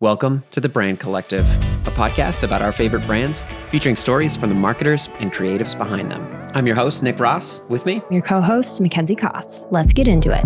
Welcome to The Brand Collective, a podcast about our favorite brands, featuring stories from the marketers and creatives behind them. I'm your host, Nick Ross. With me, your co host, Mackenzie Koss. Let's get into it.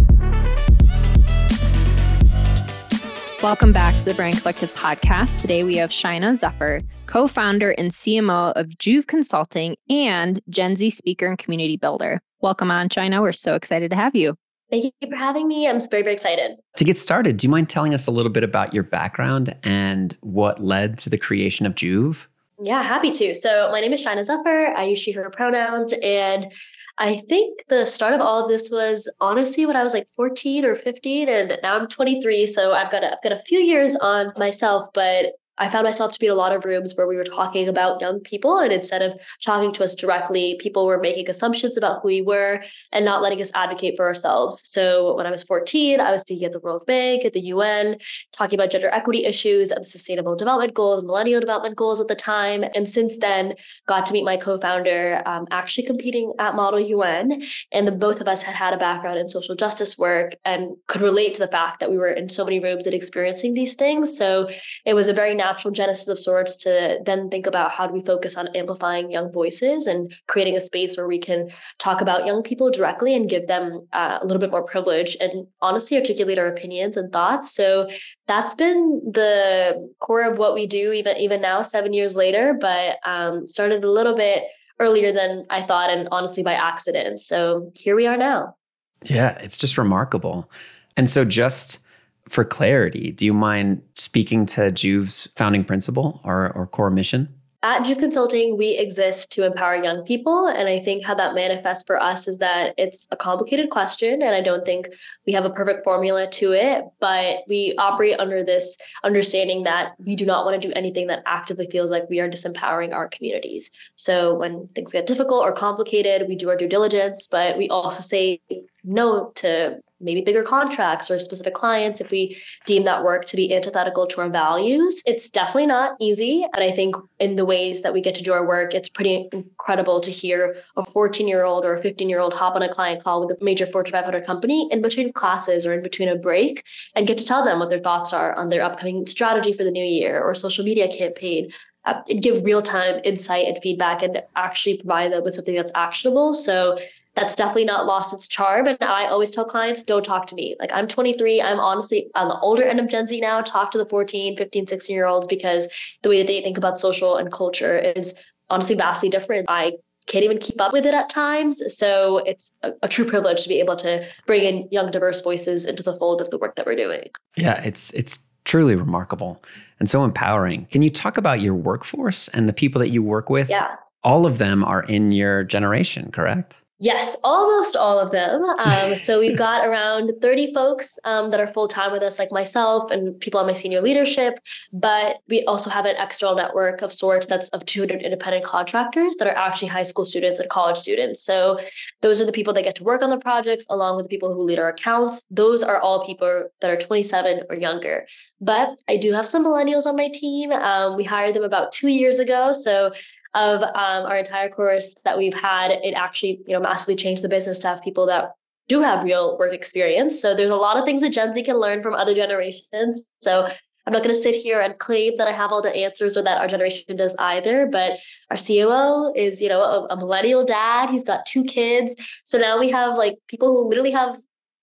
Welcome back to the Brand Collective podcast. Today we have Shaina Zafar, co founder and CMO of JUV Consulting and Gen Z speaker and community builder. Welcome on, Shaina. We're so excited to have you. Thank you for having me. I'm very, very excited. To get started, do you mind telling us a little bit about your background and what led to the creation of JUV? Yeah, happy to. So, my name is Shaina Zafar. I use she, her pronouns. And I think the start of all of this was honestly when I was like 14 or 15, and now I'm 23. So I've got a, I've got a few years on myself, but I found myself to be in a lot of rooms where we were talking about young people, and instead of talking to us directly, people were making assumptions about who we were and not letting us advocate for ourselves. So when I was 14, I was speaking at the World Bank, at the UN, talking about gender equity issues and the Sustainable Development Goals, Millennium Development Goals at the time. And since then, got to meet my co-founder, um, actually competing at Model UN, and the both of us had had a background in social justice work and could relate to the fact that we were in so many rooms and experiencing these things. So it was a very natural genesis of sorts to then think about how do we focus on amplifying young voices and creating a space where we can talk about young people directly and give them uh, a little bit more privilege and honestly articulate our opinions and thoughts. So that's been the core of what we do even even now, seven years later. But um, started a little bit earlier than I thought, and honestly by accident. So here we are now. Yeah, it's just remarkable. And so just for clarity, do you mind speaking to JUV's founding principle or, or core mission? At JUV Consulting, we exist to empower young people. And I think how that manifests for us is that it's a complicated question. And I don't think we have a perfect formula to it, but we operate under this understanding that we do not want to do anything that actively feels like we are disempowering our communities. So when things get difficult or complicated, we do our due diligence, but we also say no to maybe bigger contracts or specific clients if we deem that work to be antithetical to our values. It's definitely not easy. And I think in the ways that we get to do our work, it's pretty incredible to hear a 14 year old or a 15 year old hop on a client call with a major Fortune 500 company in between classes or in between a break and get to tell them what their thoughts are on their upcoming strategy for the new year or social media campaign. Uh, give real time insight and feedback and actually provide them with something that's actionable. So that's definitely not lost its charm. And I always tell clients, don't talk to me. Like I'm 23. I'm honestly on the older end of Gen Z now. Talk to the 14, 15, 16 year olds because the way that they think about social and culture is honestly vastly different. I can't even keep up with it at times. So it's a, a, true privilege to be able to bring in young, diverse voices into the fold of the work that we're doing. Yeah, it's it's truly remarkable and so empowering. Can you talk about your workforce and the people that you work with? Yeah. All of them are in your generation, correct? Yes, almost all of them. Um, so we've got around 30 folks um, that are full time with us, like myself and people on my senior leadership. But we also have an external network of sorts that's of 200 independent contractors that are actually high school students and college students. So those are the people that get to work on the projects, along with the people who lead our accounts. Those are all people that are 27 or younger. But I do have some millennials on my team. Um, we hired them about two years ago. So of um, our entire course that we've had, it actually, you know, massively changed the business to have people that do have real work experience. So there's a lot of things that Gen Z can learn from other generations. So I'm not going to sit here and claim that I have all the answers or that our generation does either. But our COO is, you know, a, a millennial dad. He's got two kids. So now we have like people who literally have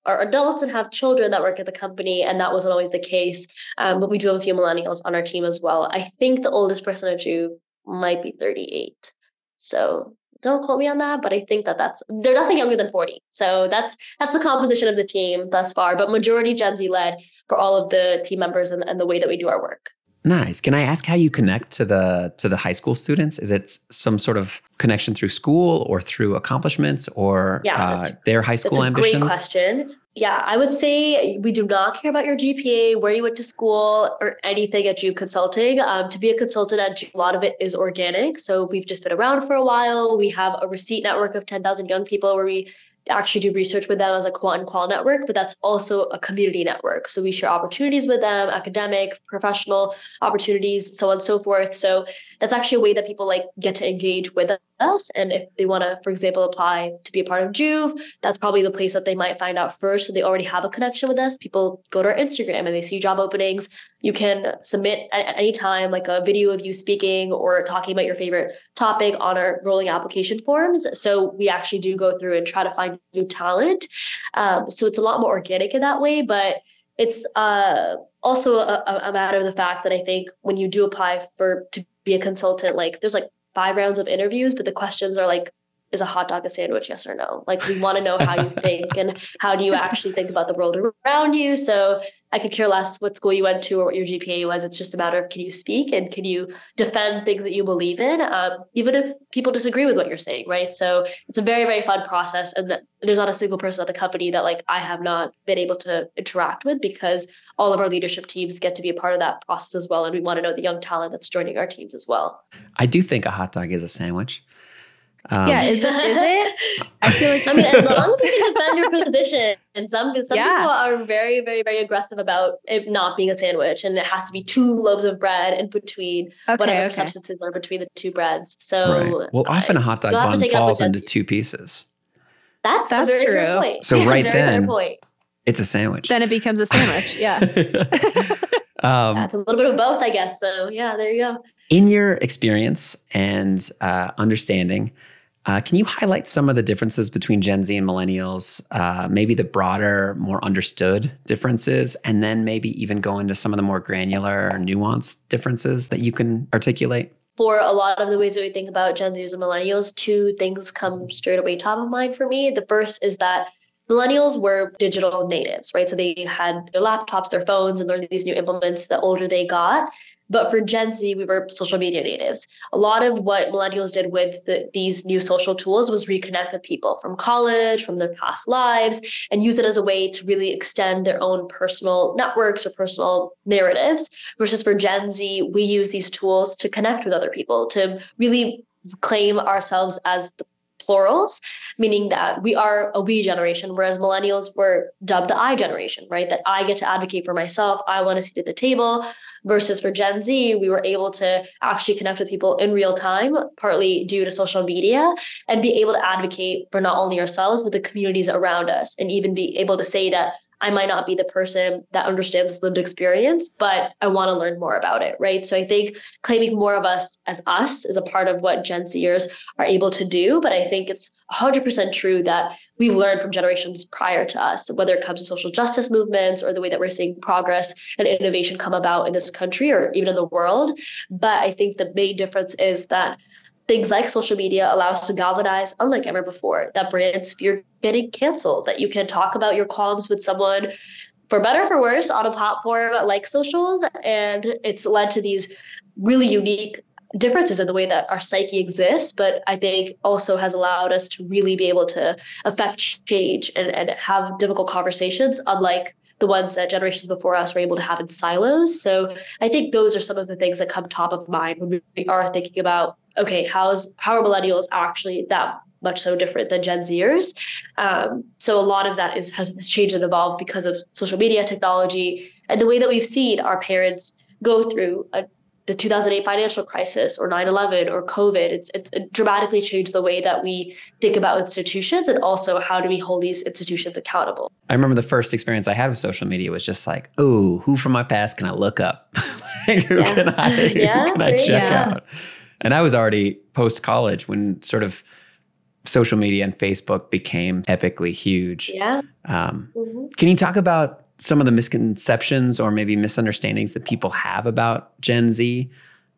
are adults and have children that work at the company, and that wasn't always the case. Um, but we do have a few millennials on our team as well. I think the oldest person at JUV might be 38. So don't quote me on that, but I think that that's they're nothing younger than 40. So that's that's the composition of the team thus far, but majority Gen Z led for all of the team members and, and the way that we do our work. Nice. Can I ask how you connect to the to the high school students? Is it some sort of connection through school or through accomplishments or yeah, uh, their high school that's a ambitions? Great question. Yeah, I would say we do not care about your GPA, where you went to school, or anything at JUV Consulting. Um, to be a consultant at JUV, a lot of it is organic. So we've just been around for a while. We have a receipt network of 10,000 young people where we actually do research with them as a quant and qual network, but that's also a community network. So we share opportunities with them, academic, professional opportunities, so on and so forth. So that's actually a way that people like get to engage with us. And if they want to, for example, apply to be a part of JUV, that's probably the place that they might find out first. So they already have a connection with us. People go to our Instagram and they see job openings. You can submit at any time, like a video of you speaking or talking about your favorite topic on our rolling application forms. So we actually do go through and try to find new talent. Um, so it's a lot more organic in that way, but it's uh, also a, a matter of the fact that I think when you do apply for to be a consultant, like there's like five rounds of interviews, but the questions are like, is a hot dog a sandwich? Yes or no? Like we want to know how you think and how do you actually think about the world around you. So I could care less what school you went to or what your GPA was. It's just a matter of can you speak and can you defend things that you believe in, um, even if people disagree with what you're saying, right? So it's a very very fun process, and there's not a single person at the company that like I have not been able to interact with because all of our leadership teams get to be a part of that process as well, and we want to know the young talent that's joining our teams as well. I do think a hot dog is a sandwich. Um, yeah, is, it, is it? I feel like I mean, as long as you can defend your position, and some some yeah. people are very, very, very aggressive about it not being a sandwich, and it has to be two loaves of bread in between okay, whatever okay. substances are between the two breads. So, right. well, often a hot dog bun falls into two pieces. That's that's a very true. Point. So right then, it's a sandwich. Then it becomes a sandwich. Yeah. um, that's a little bit of both, I guess. So yeah, there you go. In your experience and uh, understanding, uh, can you highlight some of the differences between Gen Z and millennials? Uh, maybe the broader, more understood differences, and then maybe even go into some of the more granular, nuanced differences that you can articulate? For a lot of the ways that we think about Gen Zs and millennials, two things come straight away top of mind for me. The first is that millennials were digital natives, right? So they had their laptops, their phones, and learned these new implements the older they got. But for Gen Z, we were social media natives. A lot of what millennials did with the, these new social tools was reconnect with people from college, from their past lives, and use it as a way to really extend their own personal networks or personal narratives. Versus for Gen Z, we use these tools to connect with other people, to really claim ourselves as the plurals, meaning that we are a we generation, whereas millennials were dubbed the I generation, right? That I get to advocate for myself. I want to sit at the table. Versus for Gen Z, we were able to actually connect with people in real time, partly due to social media, and be able to advocate for not only ourselves, but the communities around us, and even be able to say that I might not be the person that understands this lived experience, but I want to learn more about it, right? So I think claiming more of us as us is a part of what Gen Zers are able to do. But I think it's 100% true that we've learned from generations prior to us, whether it comes to social justice movements or the way that we're seeing progress and innovation come about in this country or even in the world. But I think the main difference is that things like social media allow us to galvanize unlike ever before that brands fear getting canceled that you can talk about your qualms with someone for better or for worse on a platform like socials and it's led to these really unique differences in the way that our psyche exists but i think also has allowed us to really be able to affect change and, and have difficult conversations unlike the ones that generations before us were able to have in silos. So I think those are some of the things that come top of mind when we are thinking about okay, how's how are millennials actually that much so different than Gen Zers? Um, so a lot of that is has, has changed and evolved because of social media technology and the way that we've seen our parents go through a, the 2008 financial crisis or 9/11 or COVID. It's, it's it dramatically changed the way that we think about institutions and also how do we hold these institutions accountable. I remember the first experience I had with social media was just like, oh, who from my past can I look up? like, who yeah. can I, yeah, who can I check yeah. out? And I was already post college when sort of social media and Facebook became epically huge. Yeah. Um, mm-hmm. Can you talk about some of the misconceptions or maybe misunderstandings that people have about Gen Z?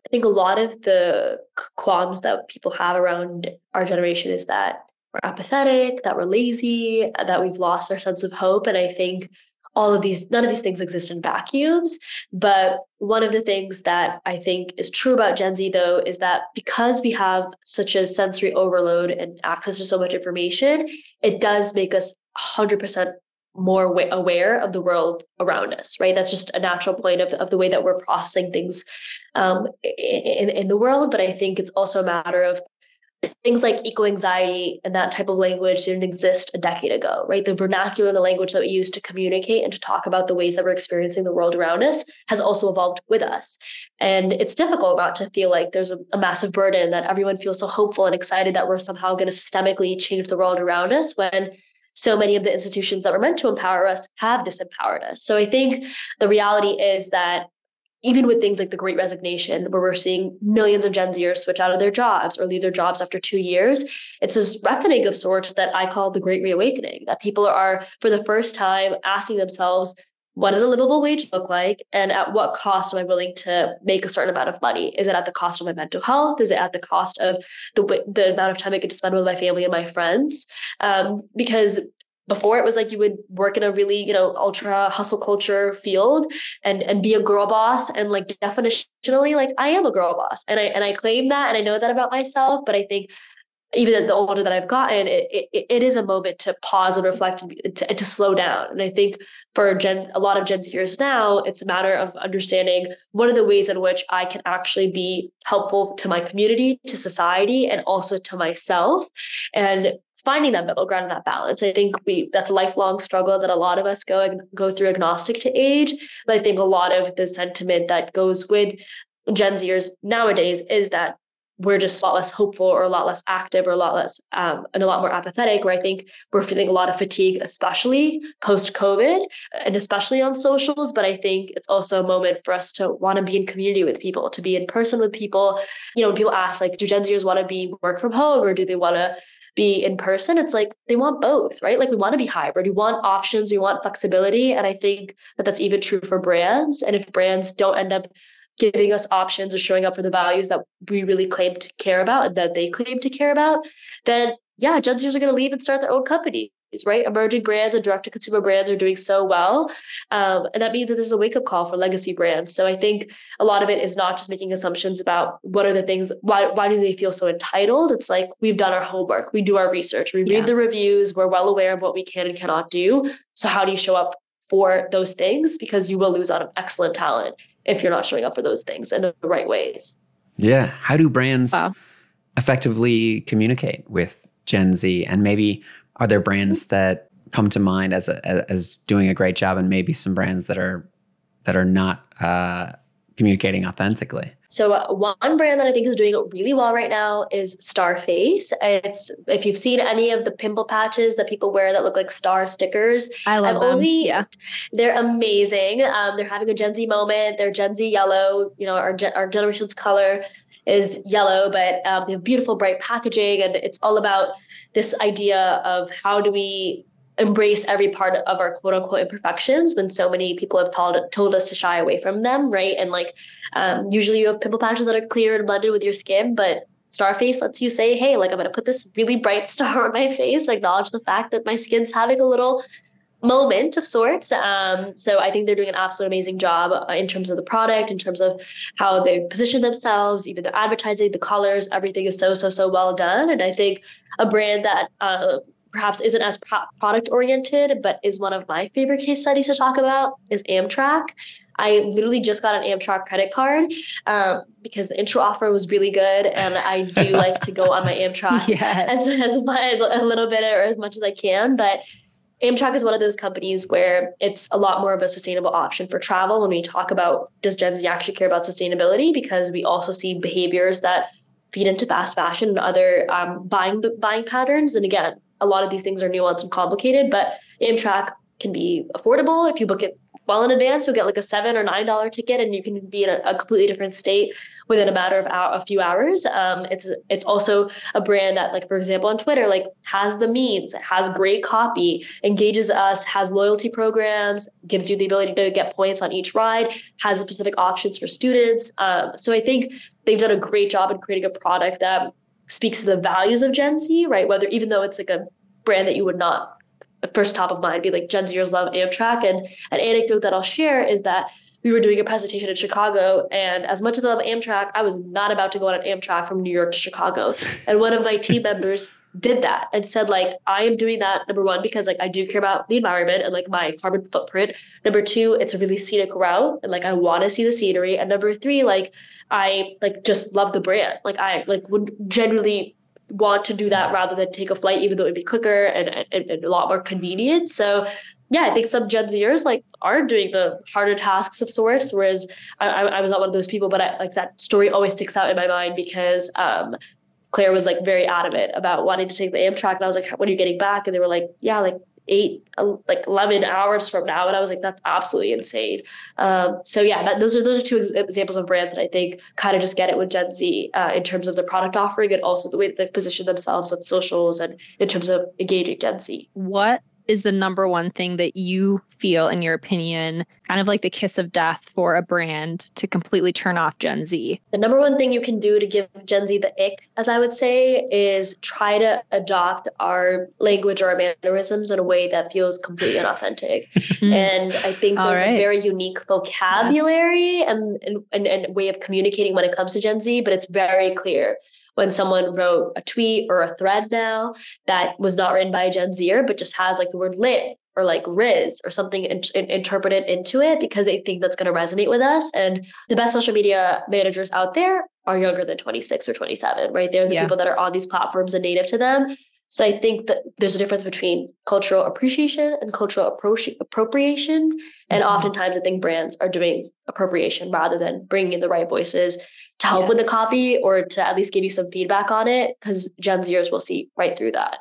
I think a lot of the qualms that people have around our generation is that we're apathetic, that we're lazy, that we've lost our sense of hope. And I think all of these none of these things exist in vacuums. But one of the things that i think is true about gen z though is that because we have such a sensory overload and access to so much information it does make us 100% more aware of the world around us right? That's just a natural point of, of the way that we're processing things um, in, in the world. But i think it's also a matter of things like eco anxiety and that type of language didn't exist a decade ago, right? The vernacular and the language that we use to communicate and to talk about the ways that we're experiencing the world around us has also evolved with us. And it's difficult not to feel like there's a, a massive burden that everyone feels so hopeful and excited that we're somehow going to systemically change the world around us when so many of the institutions that were meant to empower us have disempowered us. So I think the reality is that even with things like the great resignation, where we're seeing millions of Gen Zers switch out of their jobs or leave their jobs after two years, it's this reckoning of sorts that I call the great reawakening, that people are, for the first time, asking themselves, what does a livable wage look like? And at what cost am I willing to make a certain amount of money? Is it at the cost of my mental health? Is it at the cost of the, the amount of time I get to spend with my family and my friends? Um, because before it was like you would work in a really you know ultra hustle culture field and and be a girl boss and like definitionally like i am a girl boss and i and i claim that and i know that about myself but i think even the older that I've gotten, it, it, it is a moment to pause and reflect and to, to, slow down. And I think for Gen, a lot of Gen Zers now, it's a matter of understanding what are the ways in which I can actually be helpful to my community, to society, and also to myself. And finding that middle ground and that balance. I think we that's a lifelong struggle that a lot of us go go through agnostic to age. But I think a lot of the sentiment that goes with Gen Zers nowadays is that we're just a lot less hopeful or a lot less active or a lot less um, and a lot more apathetic where i think we're feeling a lot of fatigue especially post covid and especially on socials but i think it's also a moment for us to want to be in community with people to be in person with people you know when people ask like do gen zers want to be work from home or do they want to be in person it's like they want both right? Like we want to be hybrid we want options we want flexibility and i think that that's even true for brands. And if brands don't end up giving us options or showing up for the values that we really claim to care about and that they claim to care about then yeah gen zers are going to leave and start their own company right? Emerging brands and direct to consumer brands are doing so well. Um, and that means that this is a wake up call for legacy brands. So I think a lot of it is not just making assumptions about what are the things, why, why do they feel so entitled? It's like we've done our homework, we do our research, we yeah. read the reviews, we're well aware of what we can and cannot do. So how do you show up for those things? Because you will lose out on excellent talent if you're not showing up for those things in the right ways. Yeah. How do brands wow. effectively communicate with Gen Z? And maybe are there brands that come to mind as a, as doing a great job, and maybe some brands that are that are not uh, communicating authentically? So uh, one brand that I think is doing it really well right now is Starface. It's if you've seen any of the pimple patches that people wear that look like star stickers. I love I've them. Only, yeah, they're amazing. Um, they're having a Gen Z moment. They're Gen Z yellow. You know, our our generation's color is yellow, but um, they have beautiful bright packaging, and it's all about this idea of how do we embrace every part of our quote unquote imperfections when so many people have told told us to shy away from them, right? And like um, usually you have pimple patches that are clear and blended with your skin, but Starface lets you say, hey, like I'm gonna put this really bright star on my face, acknowledge the fact that my skin's having a little moment of sorts. Um, so I think they're doing an absolute amazing job uh, in terms of the product, in terms of how they position themselves, even the advertising, the colors, everything is so so so well done. And I think a brand that uh, perhaps isn't as pro- product oriented, but is one of my favorite case studies to talk about is Amtrak. I literally just got an Amtrak credit card um, because the intro offer was really good, and I do like to go on my Amtrak yes. as as, much, as a little bit or as much as I can. But Amtrak is one of those companies where it's a lot more of a sustainable option for travel when we talk about does Gen Z actually care about sustainability because we also see behaviors that feed into fast fashion and other um, buying buying patterns. And again, a lot of these things are nuanced and complicated, but Amtrak can be affordable if you book it well in advance. You'll get like a seven or nine dollar ticket, and you can be in a, a, completely different state within a matter of hour, a few hours. Um, it's it's also a brand that, like for example, on Twitter, like has the memes, has great copy, engages us, has loyalty programs, gives you the ability to get points on each ride, has specific options for students. Um, so I think they've done a great job in creating a product that speaks to the values of Gen Z, right? Whether even though it's like a brand that you would not first top of mind be like Gen Zers love Amtrak. And an anecdote that I'll share is that we were doing a presentation in Chicago, and as much as I love Amtrak, I was not about to go on an Amtrak from New York to Chicago. And one of my team members did that and said like i am doing that number one because like i do care about the environment and like my carbon footprint number two it's a really scenic route and like i want to see the scenery and number three like i like just love the brand like i like would generally want to do that rather than take a flight, even though it'd be quicker and, and, and a lot more convenient. So yeah, I think some Gen Zers like are doing the harder tasks of sorts, whereas I, I, was not one of those people. But I, like that story always sticks out in my mind because um, Claire was like very adamant about wanting to take the Amtrak, and I was like, "When are you getting back?" And they were like, "Yeah, like eight, like eleven hours from now." And I was like, "That's absolutely insane." Um, so yeah, that, those are those are two examples of brands that I think kind of just get it with Gen Z uh, in terms of their product offering and also the way they've positioned themselves on socials and in terms of engaging Gen Z. What is the number one thing that you feel, in your opinion, kind of like the kiss of death for a brand to completely turn off Gen Z? The number one thing you can do to give Gen Z the ick, as I would say, is try to adopt our language or our mannerisms in a way that feels completely inauthentic. Mm-hmm. and I think there's right. a very unique vocabulary yeah. and, and, and way of communicating when it comes to Gen Z, but it's very clear when someone wrote a tweet or a thread now that was not written by a Gen Zer, but just has like the word lit or like rizz or something in, in, interpreted into it because they think that's going to resonate with us. And the best social media managers out there are younger than 26 or 27, right? They're the yeah. people that are on these platforms and native to them. So I think that there's a difference between cultural appreciation and cultural appro- appropriation. And mm-hmm. oftentimes I think brands are doing appropriation rather than bringing in the right voices to help yes. with the copy or to at least give you some feedback on it because Gen Zers will see right through that.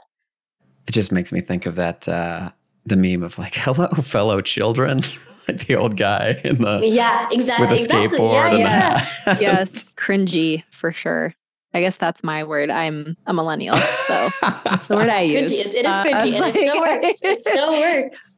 It just makes me think of that uh, the meme of like "Hello, fellow children," like the old guy in the yeah exactly with a exactly. skateboard yeah, yeah. yes, cringy for sure. I guess that's my word. I'm a millennial, so that's the word I use. It is cringy, uh, and like, it still works. It still works.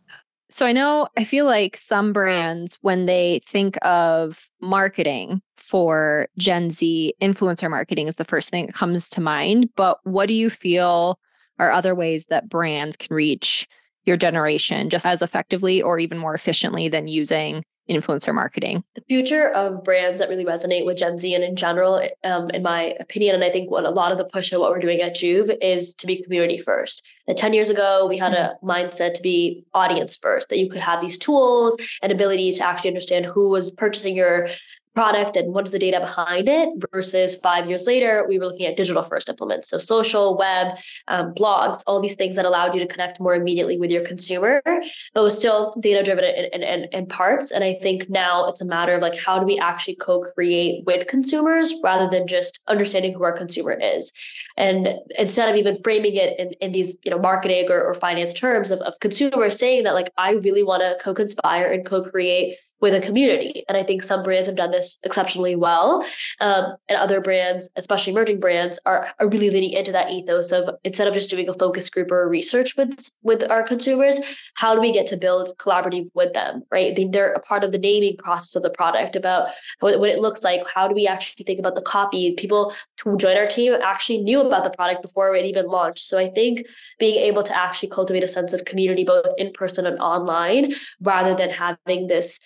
So I know I feel like some brands when they think of marketing for Gen Z, influencer marketing is the first thing that comes to mind, but what do you feel are other ways that brands can reach your generation just as effectively or even more efficiently than using influencer marketing? The future of brands that really resonate with Gen Z and in general, um, in my opinion, and I think what a lot of the push of what we're doing at JUV is to be community first. That 10 years ago, we had a mindset to be audience first, that you could have these tools and ability to actually understand who was purchasing your product and what is the data behind it versus five years later we were looking at digital first implements. So social web um, blogs all these things that allowed you to connect more immediately with your consumer but was still data driven in, in, in, parts. And i think now it's a matter of like how do we actually co-create with consumers rather than just understanding who our consumer is? And instead of even framing it in, in these you know marketing or, or finance terms of, of consumers saying that like i really want to co-conspire and co-create with a community. And I think some brands have done this exceptionally well. Um, and other brands, especially emerging brands, are, are really leaning into that ethos of instead of just doing a focus group or research with with our consumers, how do we get to build collaborative with them, right? They, they're a part of the naming process of the product about what, what it looks like. How do we actually think about the copy? People who join our team actually knew about the product before it even launched. So I think being able to actually cultivate a sense of community both in person and online rather than having this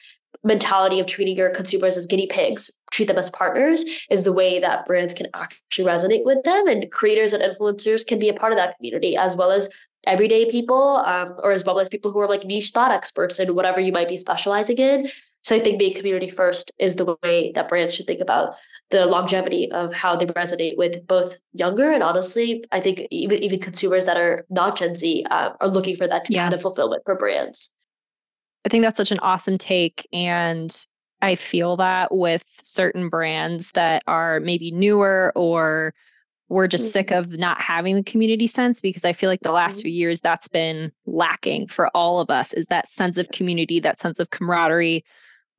mentality of treating your consumers as guinea pigs, treat them as partners, is the way that brands can actually resonate with them. And creators and influencers can be a part of that community, as well as everyday people, um, or as well as people who are like niche thought experts in whatever you might be specializing in. So I think being community first is the way that brands should think about the longevity of how they resonate with both younger and honestly, I think even even consumers that are not Gen Z uh, are looking for that yeah. kind of fulfillment for brands. I think that's such an awesome take. And I feel that with certain brands that are maybe newer or we're just mm-hmm. sick of not having the community sense because I feel like the last mm-hmm. few years that's been lacking for all of us is that sense of community, that sense of camaraderie,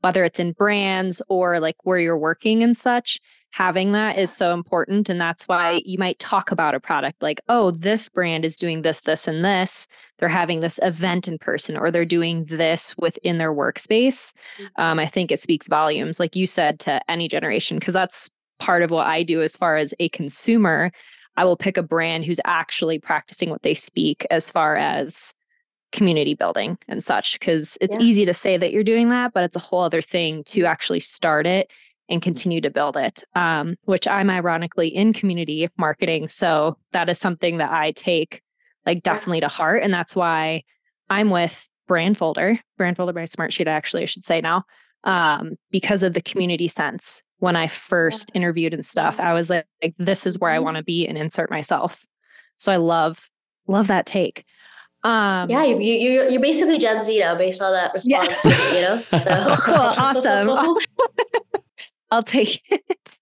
whether it's in brands or like where you're working and such having that is so important. And that's why you might talk about a product like, oh, this brand is doing this, this, and this. They're having this event in person or they're doing this within their workspace. Mm-hmm. Um, I think it speaks volumes, like you said, to any generation, because that's part of what I do as far as a consumer. I will pick a brand who's actually practicing what they speak as far as community building and such because it's yeah. easy to say that you're doing that but it's a whole other thing to mm-hmm. actually start it and continue to build it, um, which I'm ironically in community marketing. So that is something that I take like definitely to heart. And that's why I'm with Brandfolder, Brandfolder by Smartsheet, actually, I should say now, um, because of the community sense. when I first interviewed and stuff. I was like, like this is where I mm-hmm. want to be and insert myself. So I love love that take. Um, yeah, you, you, you're basically Gen Z now based on that response, yeah. you know? So cool, awesome. I'll take it.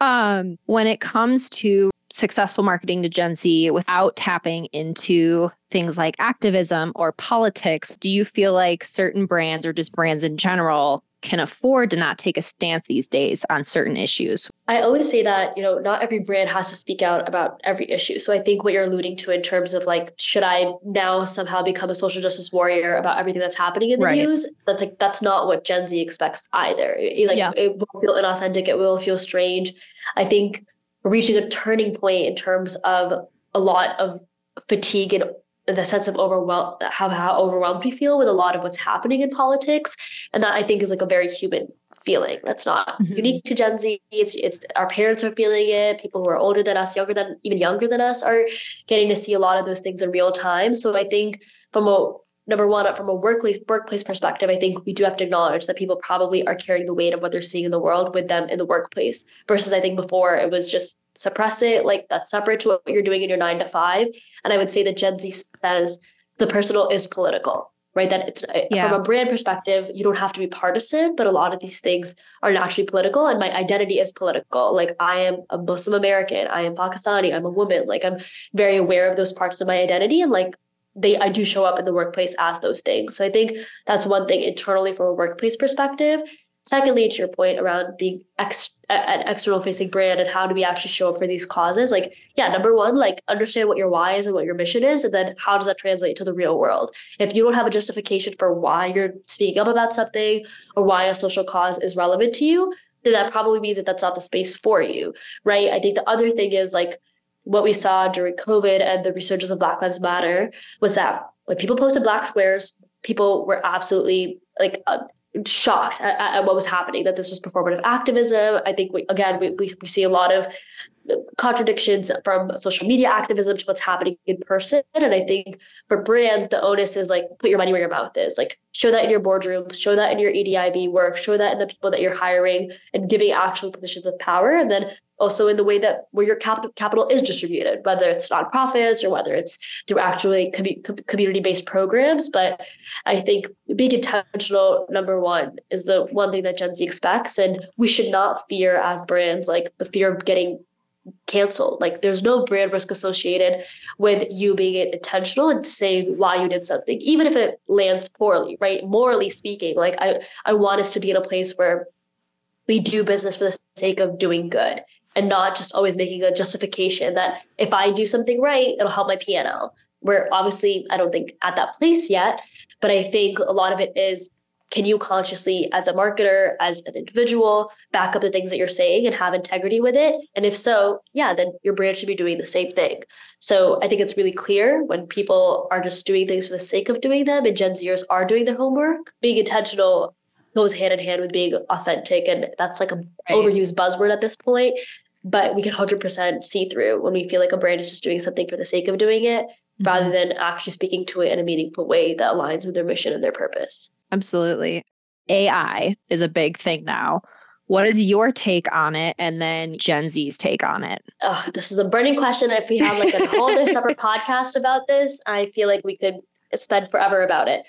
Um, when it comes to successful marketing to Gen Z without tapping into things like activism or politics, do you feel like certain brands or just brands in general can afford to not take a stance these days on certain issues. I always say that, you know, not every brand has to speak out about every issue. So I think what you're alluding to in terms of like, should I now somehow become a social justice warrior about everything that's happening in the right. news? That's like that's not what Gen Z expects either. Like yeah. it will feel inauthentic, it will feel strange. I think reaching a turning point in terms of a lot of fatigue and the sense of overwhelm how, how overwhelmed we feel with a lot of what's happening in politics and that i think is like a very human feeling that's not mm-hmm. unique to gen z it's it's our parents are feeling it people who are older than us younger than even younger than us are getting to see a lot of those things in real time so i think from a number one, from a workplace workplace perspective, I think we do have to acknowledge that people probably are carrying the weight of what they're seeing in the world with them in the workplace. Versus, I think before it was just suppress it, like that's separate to what you're doing in your nine to five. And I would say that Gen Z says the personal is political, right? That it's eh, yeah. from a brand perspective, you don't have to be partisan, but a lot of these things are naturally political. And my identity is political. Like I am a Muslim American, I am Pakistani, I'm a woman. Like I'm very aware of those parts of my identity and like they I do show up in the workplace as those things. So I think that's one thing internally from a workplace perspective. Secondly, to your point around being ex- an external facing brand and how do we actually show up for these causes, like yeah, number one, like understand what your why is and what your mission is, and then how does that translate to the real world? If you don't have a justification for why you're speaking up about something or why a social cause is relevant to you, then that probably means that that's not the space for you, right? I think the other thing is like what we saw during COVID and the resurgence of Black Lives Matter was that when people posted black squares, people were absolutely like uh, shocked at, at, what was happening, that this was performative activism. I think, we, again, we, we, we see a lot of contradictions from social media activism to what's happening in person. And I think for brands, the onus is like put your money where your mouth is. Like show that in your boardrooms, show that in your EDIB work, show that in the people that you're hiring and giving actual positions of power. And then also in the way that where your capital capital is distributed, whether it's nonprofits or whether it's through actually com- community-based programs. But I think being intentional, number one, is the one thing that Gen Z expects, and we should not fear as brands like the fear of getting canceled. Like there's no brand risk associated with you being intentional and saying why you did something, even if it lands poorly, right? Morally speaking, like I, I want us to be in a place where we do business for the sake of doing good and not just always making a justification that if I do something right, it'll help my PNL. We're obviously, I don't think at that place yet, but I think a lot of it is can you consciously, as a marketer, as an individual, back up the things that you're saying and have integrity with it? And if so, yeah, then your brand should be doing the same thing. So I think it's really clear when people are just doing things for the sake of doing them and Gen Zers are doing their homework, being intentional goes hand in hand with being authentic. And that's like a right. overused buzzword at this point but we can 100% see through when we feel like a brand is just doing something for the sake of doing it mm-hmm. rather than actually speaking to it in a meaningful way that aligns with their mission and their purpose. Absolutely. AI is a big thing now. What is your take on it and then Gen Z's take on it? Oh, this is a burning question. If we had like a whole separate podcast about this, I feel like we could spend forever about it.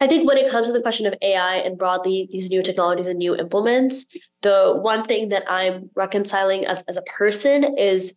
I think when it comes to the question of AI and broadly these new technologies and new implements, the one thing that I'm reconciling as, as a person is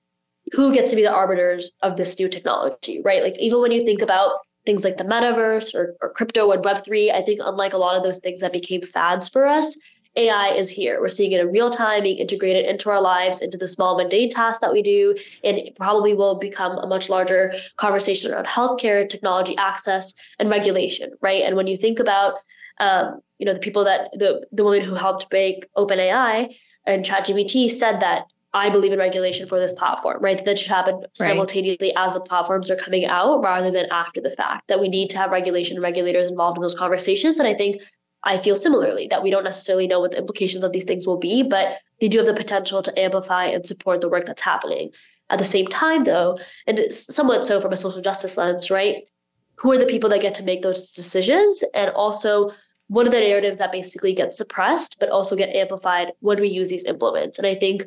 who gets to be the arbiters of this new technology, right? Like even when you think about things like the metaverse or, or crypto and Web3, I think unlike a lot of those things that became fads for us, AI is here. We're seeing it in real time, being integrated into our lives, into the small mundane tasks that we do, and it probably will become a much larger conversation around healthcare, technology access, and regulation, right? And when you think about, um, you know, the people that the the woman who helped make OpenAI and ChatGPT said that I believe in regulation for this platform, right? That should happen simultaneously right. as the platforms are coming out rather than after the fact. That we need to have regulation regulators involved in those conversations. And I think I feel similarly that we don't necessarily know what the implications of these things will be, but they do have the potential to amplify and support the work that's happening. At the same time, though, and somewhat so from a social justice lens, right? Who are the people that get to make those decisions? And also, what are the narratives that basically get suppressed but also get amplified when we use these implements? And I think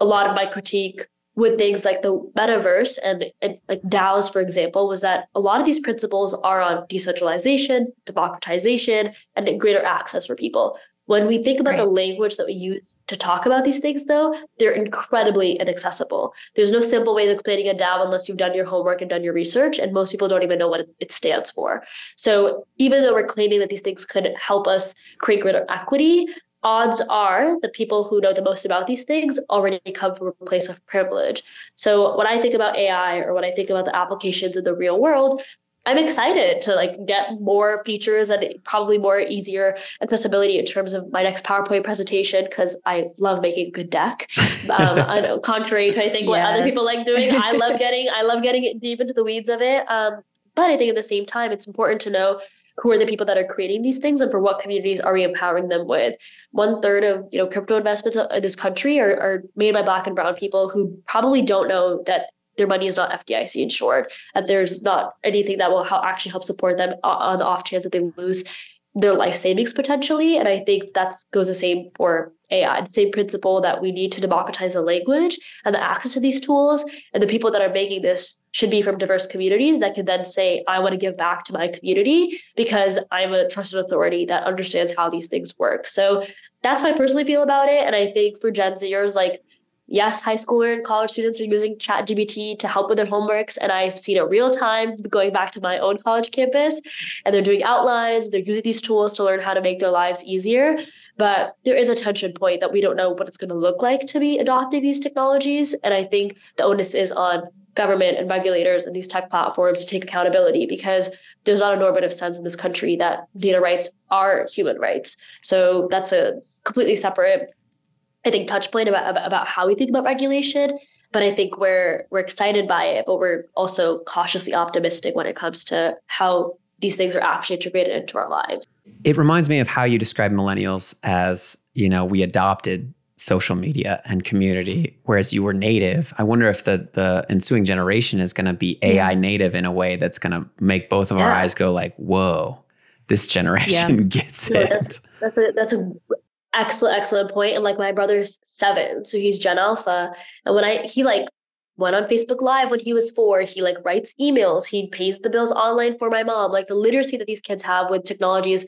a lot of my critique with things like the metaverse and, and, like DAOs, for example, was that a lot of these principles are on decentralization, democratization, and greater access for people. When we think about right. the language that we use to talk about these things, though, they're incredibly inaccessible. There's no simple way of explaining a DAO unless you've done your homework and done your research, and most people don't even know what it stands for. So even though we're claiming that these things could help us create greater equity, odds are the people who know the most about these things already come from a place of privilege. So when I think about AI or when I think about the applications in the real world, I'm excited to like get more features and probably more easier accessibility in terms of my next PowerPoint presentation because I love making a good deck. Um, contrary to I think yes. what other people like doing, I love getting I love getting deep into the weeds of it. Um, but I think at the same time, it's important to know who are the people that are creating these things and for what communities are we empowering them with. One third of you know crypto investments uh, in this country are, are made by black and brown people who probably don't know that their money is not FDIC insured, that there's not anything that will help, actually help support them on the off chance that they lose their life savings potentially. And I think that goes the same for AI, the same principle that we need to democratize the language and the access to these tools. And the people that are making this should be from diverse communities that can then say, I want to give back to my community because I'm a trusted authority that understands how these things work. So that's how I personally feel about it. And I think for Gen Zers, like yes, high schooler and college students are using ChatGPT to help with their homeworks. And I've seen it real time going back to my own college campus. And they're doing outlines, they're using these tools to learn how to make their lives easier. But there is a tension point that we don't know what it's going to look like to be adopting these technologies. And I think the onus is on government and regulators and these tech platforms to take accountability because there's not a normative sense in this country that data rights are human rights. So that's a completely separate I think touch point about, about, about how we think about regulation. But I think we're we're excited by it, but we're also cautiously optimistic when it comes to how these things are actually integrated into our lives. It reminds me of how you describe millennials as, you know, we adopted social media and community, whereas you were native. I wonder if the the ensuing generation is going to be AI native in a way that's going to make both of yeah. our eyes go like, "Whoa, this generation yeah. gets no, it." That's, that's a that's a excellent excellent point and like my brother's seven so he's gen alpha and when i he like went on facebook live when he was four he like writes emails he pays the bills online for my mom like the literacy that these kids have with technology is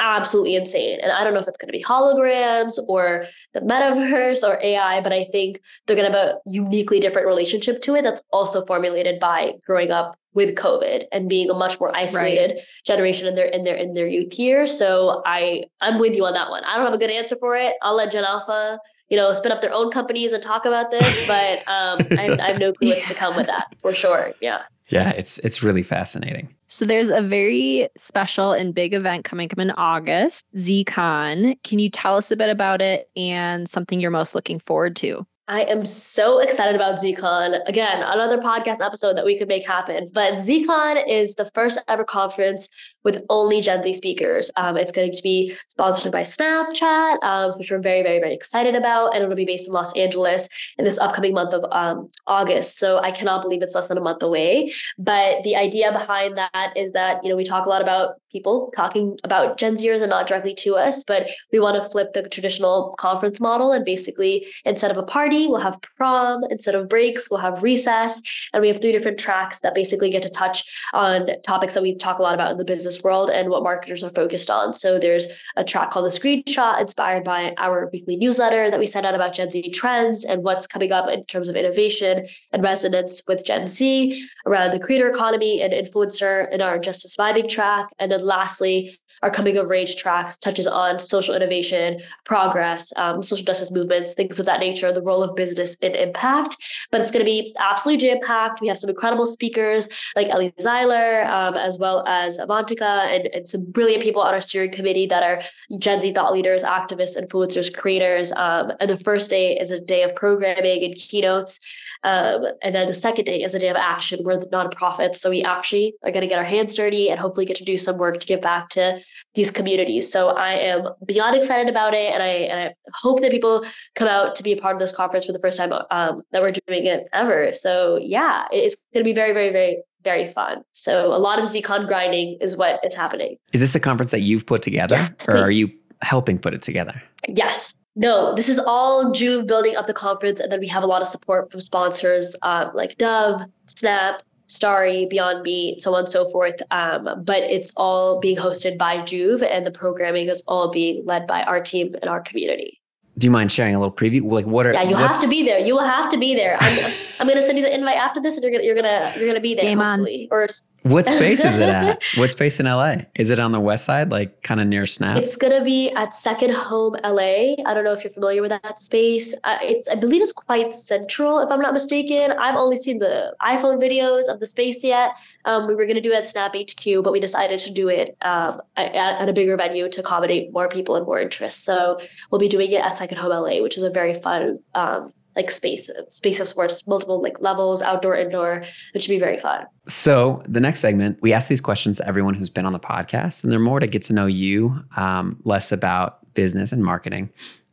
absolutely insane and i don't know if it's going to be holograms or the metaverse or ai but i think they're going to have a uniquely different relationship to it that's also formulated by growing up with COVID and being a much more isolated right. generation in their in their in their youth years. So I I'm with you on that one. I don't have a good answer for it. I'll let Gen Alpha, you know, spin up their own companies and talk about this, but um, I, I have no clue what's to come with that for sure. Yeah. Yeah, it's it's really fascinating. So there's a very special and big event coming up in August, ZCon. Can you tell us a bit about it and something you're most looking forward to? I am so excited about ZCon. Again, another podcast episode that we could make happen. But ZCon is the first ever conference with only Gen Z speakers. Um, it's going to be sponsored by Snapchat, um, which we're very, very, very excited about. And it'll be based in Los Angeles in this upcoming month of um, August. So I cannot believe it's less than a month away. But the idea behind that is that, you know, we talk a lot about people talking about Gen Zers and not directly to us, but we want to flip the traditional conference model and basically instead of a party, we'll have prom. Instead of breaks, we'll have recess. And we have three different tracks that basically get to touch on topics that we talk a lot about in the business world and what marketers are focused on. So there's a track called the Screenshot, inspired by our weekly newsletter that we send out about Gen Z trends and what's coming up in terms of innovation and resonance with Gen Z around the creator economy and influencer in our Justice Vibing track. And then lastly, our coming of age tracks touches on social innovation, progress, um, social justice movements, things of that nature, the role of business in impact. But it's going to be absolutely jam packed. We have some incredible speakers like Ellie Zeiler, um, as well as Avantika, and, and some brilliant people on our steering committee that are Gen Z thought leaders, activists, influencers, creators. Um, and the first day is a day of programming and keynotes. Um, and then the second day is a day of action. We're the nonprofits. So we actually are going to get our hands dirty and hopefully get to do some work to give back to these communities. So I am beyond excited about it. And I, and I hope that people come out to be a part of this conference for the first time um, that we're doing it ever. So yeah, it's going to be very, very, very very fun. So a lot of ZCon grinding is what is happening. Is this a conference that you've put together Yes, or are you helping put it together? Yes. No, this is all JUV building up the conference, and then we have a lot of support from sponsors um, like Dove, Snap, Starry, Beyond Meat, so on and so forth. Um, but it's all being hosted by JUV, and the programming is all being led by our team and our community. Do you mind sharing a little preview? Like what are Yeah, you have to be there. You will have to be there. I'm, I'm gonna send you the invite after this, and you're gonna you're gonna you're gonna be there. Game on. Or What space is it at? What space in LA? Is it on the west side, like kind of near Snap? It's gonna be at Second Home LA. I don't know if you're familiar with that space. I, it's, I believe it's quite central, if I'm not mistaken. I've only seen the iPhone videos of the space yet. Um, we were gonna do it at Snap HQ, but we decided to do it um, at, at a bigger venue to accommodate more people and more interest. So we'll be doing it at Second Home LA, which is a very fun um, like space space of sports, multiple like levels, outdoor, indoor, which should be very fun. So the next segment, we ask these questions to everyone who's been on the podcast, and they're more to get to know you, um, less about business and marketing.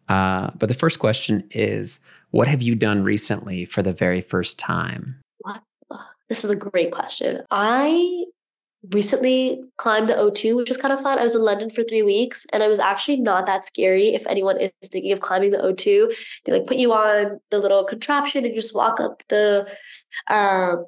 Uh, but the first question is, what have you done recently for the very first time? What? This is a great question. I recently climbed the O2, which was kind of fun. I was in London for three weeks, and it was actually not that scary. If anyone is thinking of climbing the O2, they like put you on the little contraption and just walk up the, um,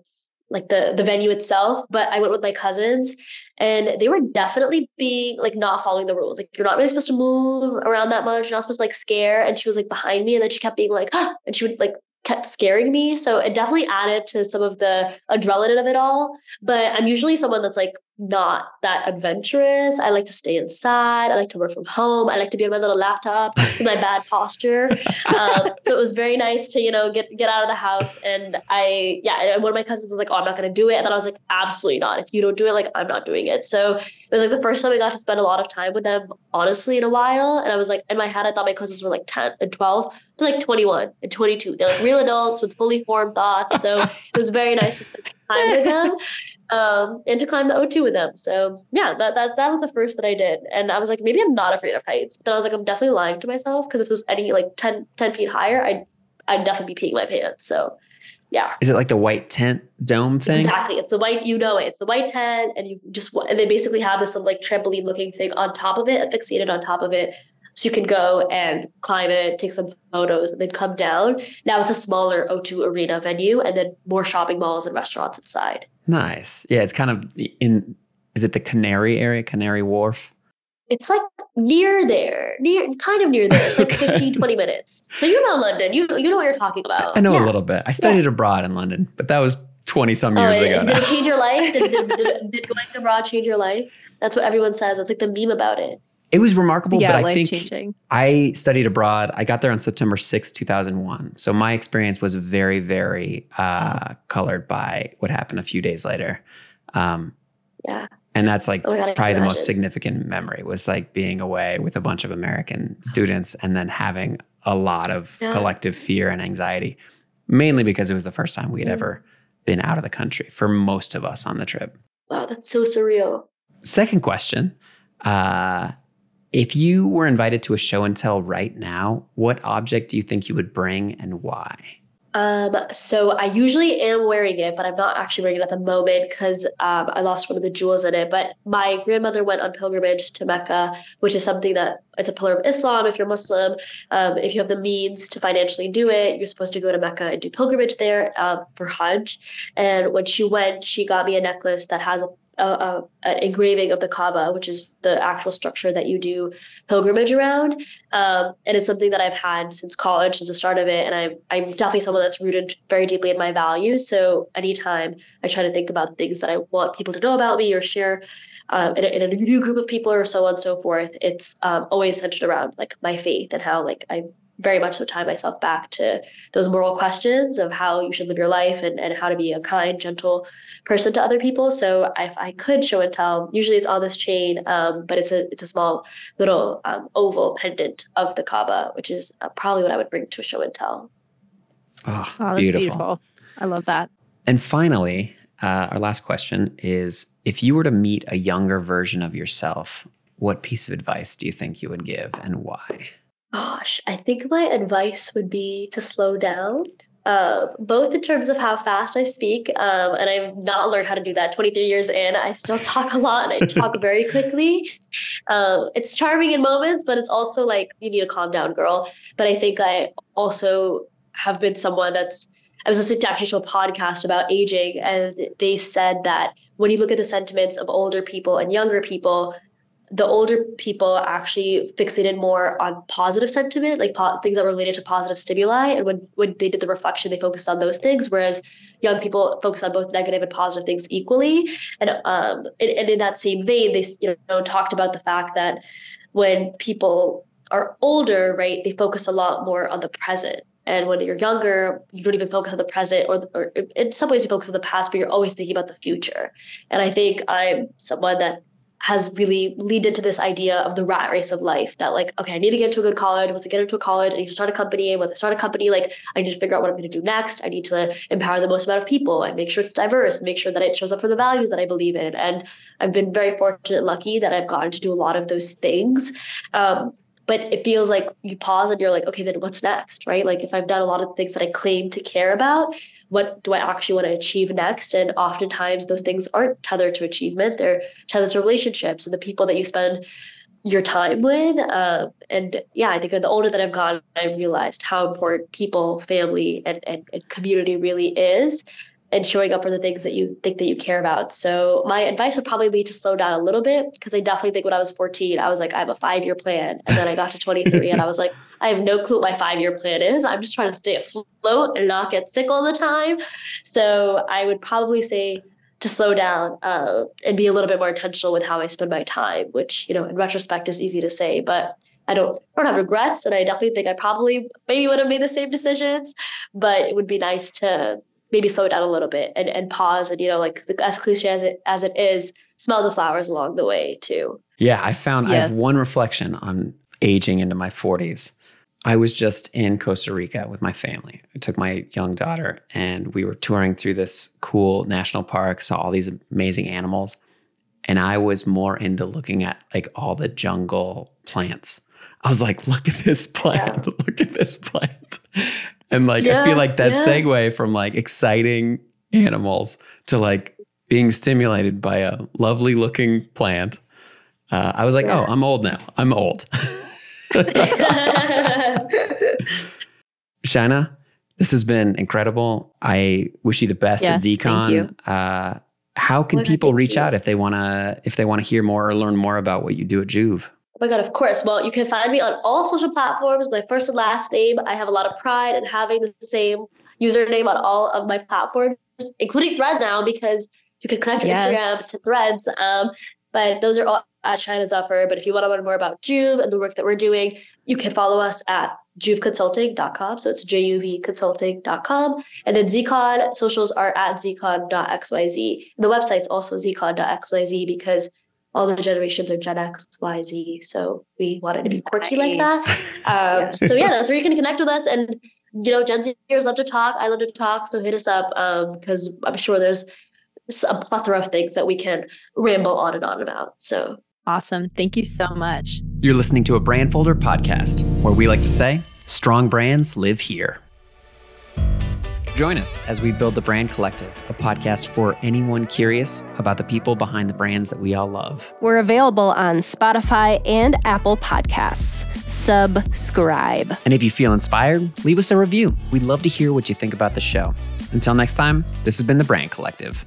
like the the venue itself. But I went with my cousins, and they were definitely being like not following the rules. Like you're not really supposed to move around that much. You're not supposed to like scare. And she was like behind me, and then she kept being like, ah, and she would like kept scaring me. So it definitely added to some of the adrenaline of it all. But I'm usually someone that's like not that adventurous. I like to stay inside. I like to work from home. I like to be on my little laptop with my bad posture. Um, so it was very nice to, you know, get get out of the house. And I, yeah, and one of my cousins was like, oh, I'm not going to do it. And then I was like, absolutely not. If you don't do it, like, I'm not doing it. So it was like the first time I got to spend a lot of time with them, honestly, in a while. And I was like, in my head, I thought my cousins were like 10 and 12. They're like 21 and 22. They're like real adults with fully formed thoughts. So it was very nice to spend time with them um, and to climb the O2 with them. So yeah, that, that that was the first that I did. And I was like, maybe I'm not afraid of heights. But then I was like, I'm definitely lying to myself because if it was any like 10, 10 feet higher, I'd, I'd definitely be peeing my pants. So yeah. Is it like the white tent dome thing? Exactly. It's the white, you know it. It's the white tent, and you just and they basically have this like trampoline looking thing on top of it, fixated on top of it. So you can go and climb it, take some photos, and then come down. Now it's a smaller O2 arena venue, and then more shopping malls and restaurants inside. Nice. Yeah, it's kind of in. Is it the Canary area, Canary Wharf? It's like near there, near kind of near there. It's like Okay. 15, 20 minutes. So you know London. You you know what you're talking about. I know Yeah. a little bit. I studied abroad in London, but that was twenty some Oh, years and- ago did it change your life? Did, did, did, did going abroad change your life? That's what everyone says. It's like the meme about it. It was remarkable, yeah, but I think changing. I studied abroad. I got there on September sixth, two 2001. So my experience was very, very uh, colored by what happened a few days later. Um, Yeah. and that's like Oh god, probably the most significant memory was like being away with a bunch of American students and then having a lot of Yeah. collective fear and anxiety, mainly because it was the first time we had Yeah. ever been out of the country for most of us on the trip. Wow, that's so surreal. Second question. Uh, if you were invited to a show and tell right now, what object do you think you would bring and why? Um, so I usually am wearing it, but I'm not actually wearing it at the moment because um, I lost one of the jewels in it. But my grandmother went on pilgrimage to Mecca, which is something that it's a pillar of Islam. If you're Muslim, um, if you have the means to financially do it, you're supposed to go to Mecca and do pilgrimage there um, for Hajj. And when she went, she got me a necklace that has a a, a, an engraving of the Kaaba, which is the actual structure that you do pilgrimage around. Um, and it's something that I've had since college, since the start of it. And I'm, I'm definitely someone that's rooted very deeply in my values. So anytime I try to think about things that I want people to know about me or share um, in, a, in a new group of people or so on and so forth, it's um, always centered around like my faith and how like I very much so tie myself back to those moral questions of how you should live your life and, and how to be a kind, gentle person to other people. So if I could show and tell, usually it's on this chain, um, but it's a it's a small little um, oval pendant of the Kaaba, which is uh, probably what I would bring to a show and tell. Oh, Oh, that's beautiful. beautiful. I love that. And finally, uh, our last question is if you were to meet a younger version of yourself, what piece of advice do you think you would give and why? Gosh, I think my advice would be to slow down. uh, both in terms of how fast I speak, um, and I've not learned how to do that. 23 years in, I still talk a lot and I talk very quickly. Um, it's charming in moments, but it's also like you need to calm down, girl. But I think I also have been someone that's. I was listening to actually to a podcast about aging, and they said that when you look at the sentiments of older people and younger people, the older people actually fixated more on positive sentiment, like po- things that were related to positive stimuli. And when, when they did the reflection, they focused on those things, whereas young people focus on both negative and positive things equally. And um, and, and in that same vein, they you know talked about the fact that when people are older, right, they focus a lot more on the present. And when you're younger, you don't even focus on the present, or, or in some ways you focus on the past, but you're always thinking about the future. And I think I'm someone that has really leaned into this idea of the rat race of life that like okay i need to get into a good college. Once i get into a college i need to start a company. Once i start a company like i need to figure out what i'm going to do next. I need to empower the most amount of people and make sure it's diverse and make sure that it shows up for the values that i believe in. And i've been very fortunate lucky that i've gotten to do a lot of those things. Um, but it feels like you pause and you're like okay then what's next right like if i've done a lot of things that i claim to care about what do I actually want to achieve next? And oftentimes those things aren't tethered to achievement, they're tethered to relationships and the people that you spend your time with. Uh, and yeah, I think the older that I've gotten, I've realized how important people, family, and, and, and community really is and showing up for the things that you think that you care about. So my advice would probably be to slow down a little bit because I definitely think when I was 14, I was like, I have a five year plan. And then I got to 23 and I was like, I have no clue what my five year plan is. I'm just trying to stay afloat and not get sick all the time. So I would probably say to slow down uh, and be a little bit more intentional with how I spend my time, which, you know, in retrospect is easy to say, but I don't I don't have regrets and I definitely think I probably maybe would have made the same decisions, but it would be nice to maybe slow down a little bit and, and pause and you know like as cliche as it as it is smell the flowers along the way too yeah i found yes. i have one reflection on aging into my 40s i was just in costa rica with my family i took my young daughter and we were touring through this cool national park saw all these amazing animals and i was more into looking at like all the jungle plants I was like, look at this plant. Yeah. Look at this plant. And like yeah, I feel like that yeah. segue from like exciting animals to like being stimulated by a lovely looking plant. Uh, I was like, yeah. oh, I'm old now. I'm old. Shaina, this has been incredible. I wish you the best yes, at ZCon. Uh, how can people reach you. out if they want to if they want to hear more or learn more about what you do at JUV? my God, of course. Well, you can find me on all social platforms, my first and last name. I have a lot of pride in having the same username on all of my platforms, including Threads now, because you can connect your yes. Instagram to Threads. Um, but those are all at Shaina Zafar. But if you want to learn more about JUV and the work that we're doing, you can follow us at juvconsulting.com. So it's J-U-V consulting.com. And then ZCon socials are at zcon.xyz. The website's also zcon.xyz because all the generations are Gen X, Y, Z. So we wanted to be quirky nice. like that. Um, yeah. So yeah, that's where you can connect with us. And you know, Gen Zers love to talk. I love to talk. So hit us up because um, I'm sure there's a plethora of things that we can ramble on and on about. So awesome. Thank you so much. You're listening to a Brandfolder podcast where we like to say, strong brands live here. Join us as we build the Brand Collective, a podcast for anyone curious about the people behind the brands that we all love. We're available on Spotify and Apple Podcasts. Subscribe. And if you feel inspired, leave us a review. We'd love to hear what you think about the show. Until next time, this has been the Brand Collective.